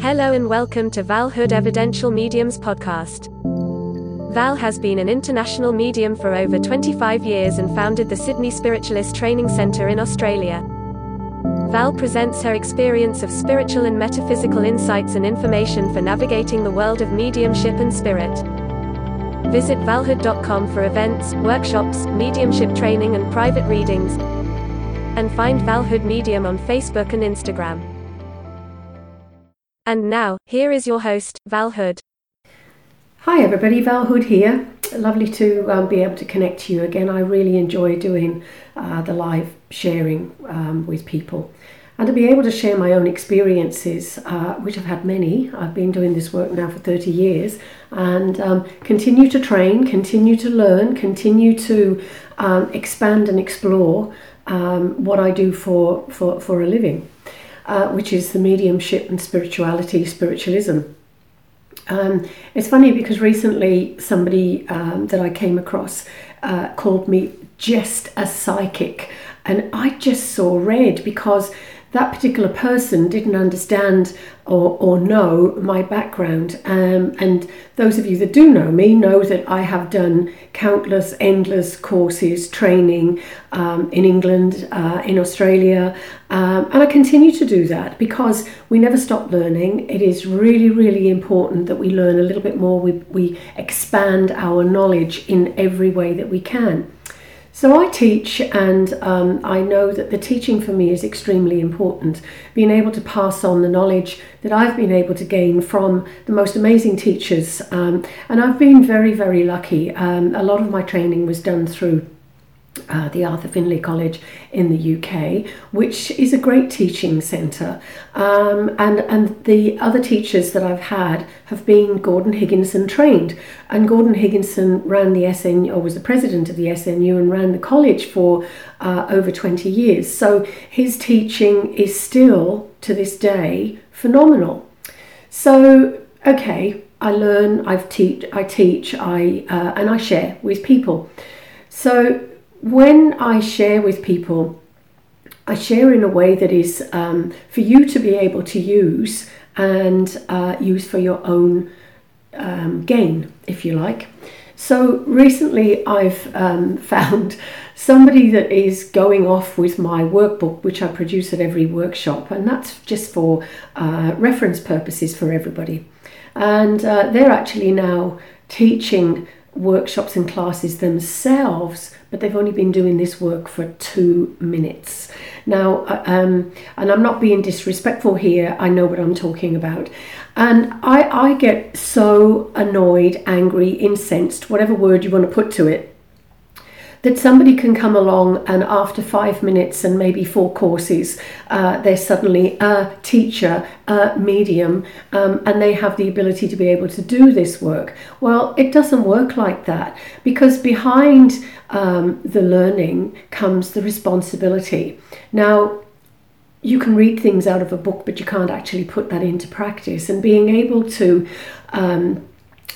Hello and welcome to Val Hood Evidential Mediums podcast. Val has been an international medium for over 25 years and founded the Sydney Spiritualist Training Centre in Australia. Val presents her experience of spiritual and metaphysical insights and information for navigating the world of mediumship and spirit. Visit valhood.com for events, workshops, mediumship training, and private readings. And find Val Hood Medium on Facebook and Instagram. And now, here is your host, Val Hood. Hi everybody, Val Hood here. Lovely to um, be able to connect to you again. I really enjoy doing uh, the live sharing um, with people and to be able to share my own experiences, uh, which I've had many. I've been doing this work now for 30 years and um, continue to train, continue to learn, continue to um, expand and explore um, what I do for, for, for a living uh, which is the mediumship and spirituality, spiritualism. Um, it's funny because recently somebody um, that I came across uh, called me just a psychic, and I just saw red because that particular person didn't understand or, or know my background. Um, and those of you that do know me know that I have done countless, endless courses, training um, in England, uh, in Australia, um, and I continue to do that because we never stop learning. It is really, really important that we learn a little bit more, we, we expand our knowledge in every way that we can. So I teach, and um, I know that the teaching for me is extremely important. Being able to pass on the knowledge that I've been able to gain from the most amazing teachers, um, and I've been very, very lucky. Um, a lot of my training was done through uh, the Arthur Findlay College in the UK, which is a great teaching centre. Um, and, and the other teachers that I've had have been Gordon Higginson trained. And Gordon Higginson ran the SNU, or was the president of the SNU, and ran the college for uh, over 20 years. So his teaching is still, to this day, phenomenal. So, okay, I learn, I've teach, I teach, I, uh, and I share with people. So when I share with people, I share in a way that is um, for you to be able to use and uh, use for your own um, gain, if you like. So recently, I've um, found somebody that is going off with my workbook, which I produce at every workshop, and that's just for uh, reference purposes for everybody. And uh, they're actually now teaching workshops and classes themselves, but they've only been doing this work for two minutes. Now, uh, um, and I'm not being disrespectful here, I know what I'm talking about. And I, I get so annoyed, angry, incensed, whatever word you want to put to it, that somebody can come along and after five minutes and maybe four courses, uh, they're suddenly a teacher, a medium, um, and they have the ability to be able to do this work. Well, it doesn't work like that because behind um, the learning comes the responsibility. Now, you can read things out of a book, but you can't actually put that into practice. And being able to um,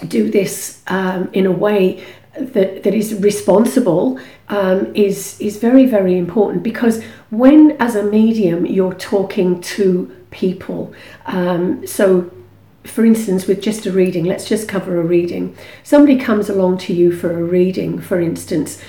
do this um, in a way that, that is responsible um, is is very very important because when as a medium you're talking to people um, so for instance with just a reading let's just cover a reading. Somebody comes along to you for a reading for instance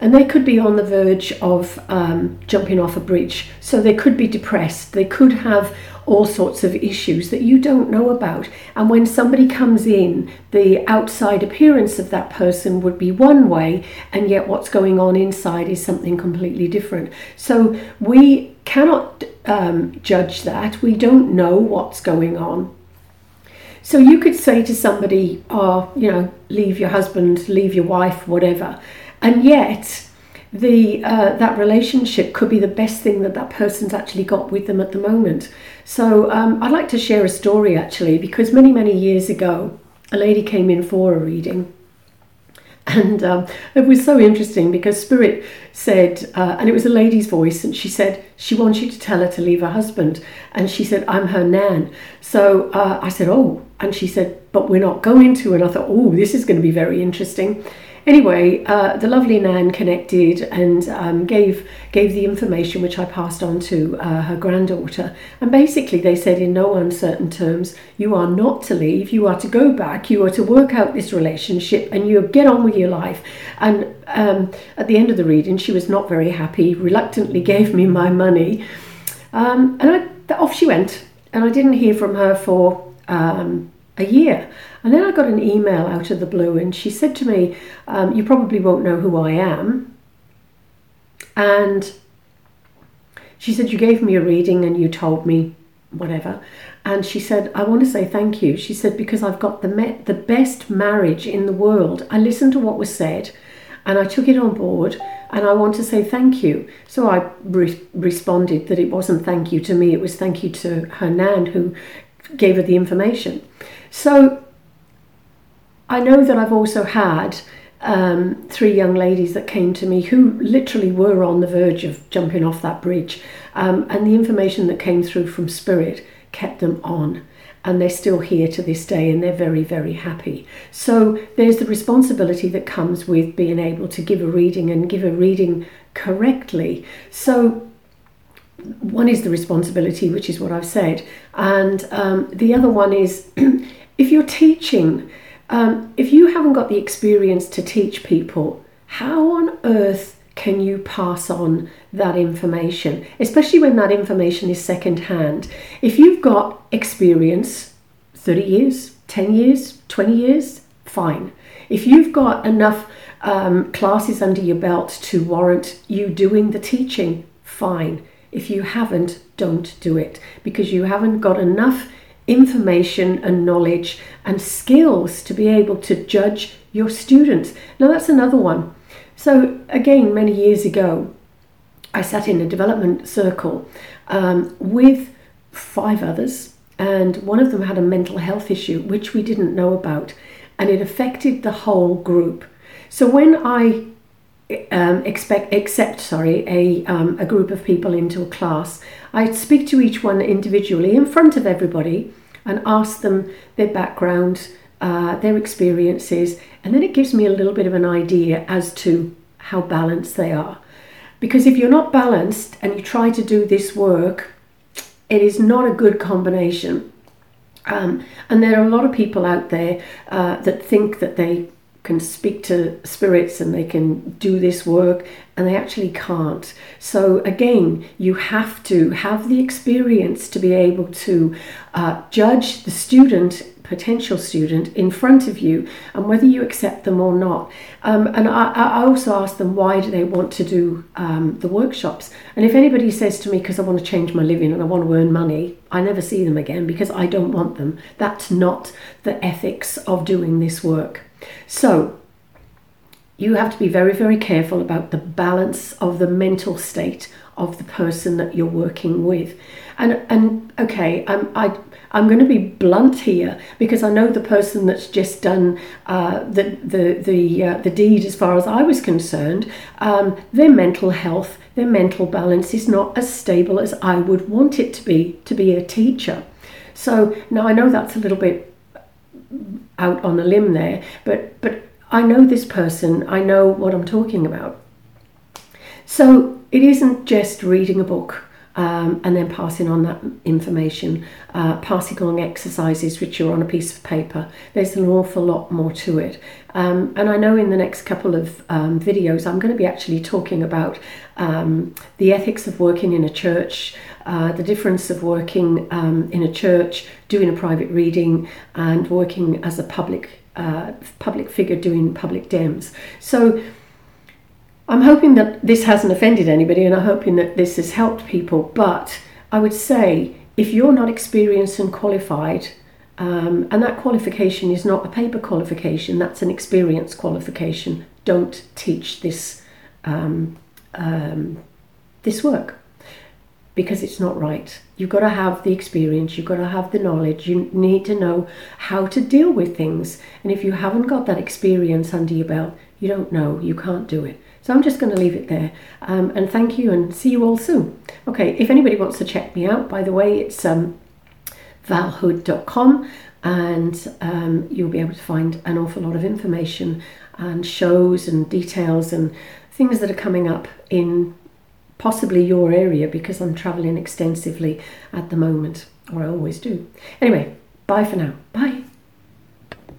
and they could be on the verge of um, jumping off a bridge. So they could be depressed. They could have all sorts of issues that you don't know about. And when somebody comes in, the outside appearance of that person would be one way, and yet what's going on inside is something completely different. So we cannot um, judge that. We don't know what's going on. So you could say to somebody, oh, you know, leave your husband, leave your wife, whatever. And yet, the uh, that relationship could be the best thing that that person's actually got with them at the moment. So um, I'd like to share a story actually because many many years ago, a lady came in for a reading. And um, it was so interesting because Spirit said, uh, and it was a lady's voice, and she said, she wants you to tell her to leave her husband. And she said, I'm her nan. So uh, I said, oh. And she said, but we're not going to. And I thought, oh, this is going to be very interesting. Anyway, uh, the lovely Nan connected and um, gave gave the information which I passed on to uh, her granddaughter. And basically, they said in no uncertain terms, you are not to leave. You are to go back. You are to work out this relationship, and you get on with your life. And um, at the end of the reading, she was not very happy. Reluctantly gave me my money, um, and I, off she went. And I didn't hear from her for um, a year. And then I got an email out of the blue, and she said to me, um, You probably won't know who I am. And she said, You gave me a reading and you told me whatever. And she said, I want to say thank you. She said, Because I've got the, me- the best marriage in the world. I listened to what was said and I took it on board and I want to say thank you. So I re- responded that it wasn't thank you to me, it was thank you to her nan who gave her the information. So I know that I've also had um, three young ladies that came to me who literally were on the verge of jumping off that bridge, um, and the information that came through from Spirit kept them on. And they're still here to this day, and they're very, very happy. So there's the responsibility that comes with being able to give a reading and give a reading correctly. So one is the responsibility, which is what I've said, and um, the other one is if you're teaching um, if you haven't got the experience to teach people, how on earth can you pass on that information, especially when that information is secondhand? If you've got experience, 30 years, 10 years, 20 years, fine. If you've got enough um, classes under your belt to warrant you doing the teaching, fine. If you haven't, don't do it because you haven't got enough information and knowledge and skills to be able to judge your students. Now, that's another one. So, again, many years ago, I sat in a development circle um, with five others, and one of them had a mental health issue which we didn't know about, and it affected the whole group. So, when I um, expect accept sorry a um, a group of people into a class, I'd speak to each one individually in front of everybody and ask them their background, uh, their experiences, and then it gives me a little bit of an idea as to how balanced they are. Because if you're not balanced and you try to do this work, it is not a good combination. Um, and there are a lot of people out there uh, that think that they can speak to spirits and they can do this work and they actually can't. So, again, you have to have the experience to be able to uh, judge the student, potential student, in front of you and whether you accept them or not. Um, and I, I, also ask them why do they want to do um, the workshops. And if anybody says to me, because I want to change my living and I want to earn money, I never see them again because I don't want them. That's not the ethics of doing this work. So, you have to be very, very careful about the balance of the mental state of the person that you're working with. And and okay, I'm I I'm going to be blunt here because I know the person that's just done uh, the the the uh, the deed. As far as I was concerned, um, their mental health, their mental balance is not as stable as I would want it to be to be a teacher. So now I know that's a little bit out on a limb there, but but I know this person, I know what I'm talking about. So it isn't just reading a book um, and then passing on that information, uh, passing on exercises which are on a piece of paper. There's an awful lot more to it. Um, and I know in the next couple of um, videos, I'm going to be actually talking about um, the ethics of working in a church, uh, the difference of working um, in a church, doing a private reading, and working as a public uh, public figure doing public dems. So I'm hoping that this hasn't offended anybody and I'm hoping that this has helped people. But I would say if you're not experienced and qualified, um, and that qualification is not a paper qualification, that's an experience qualification, don't teach this, um, um, this work because it's not right. You've got to have the experience, you've got to have the knowledge, you need to know how to deal with things. And if you haven't got that experience under your belt, you don't know, you can't do it. So I'm just going to leave it there. Um, and thank you and see you all soon. Okay, if anybody wants to check me out, by the way, it's um, valhood.com and um, you'll be able to find an awful lot of information and shows and details and things that are coming up in possibly your area because I'm traveling extensively at the moment, or I always do. Anyway, bye for now. Bye.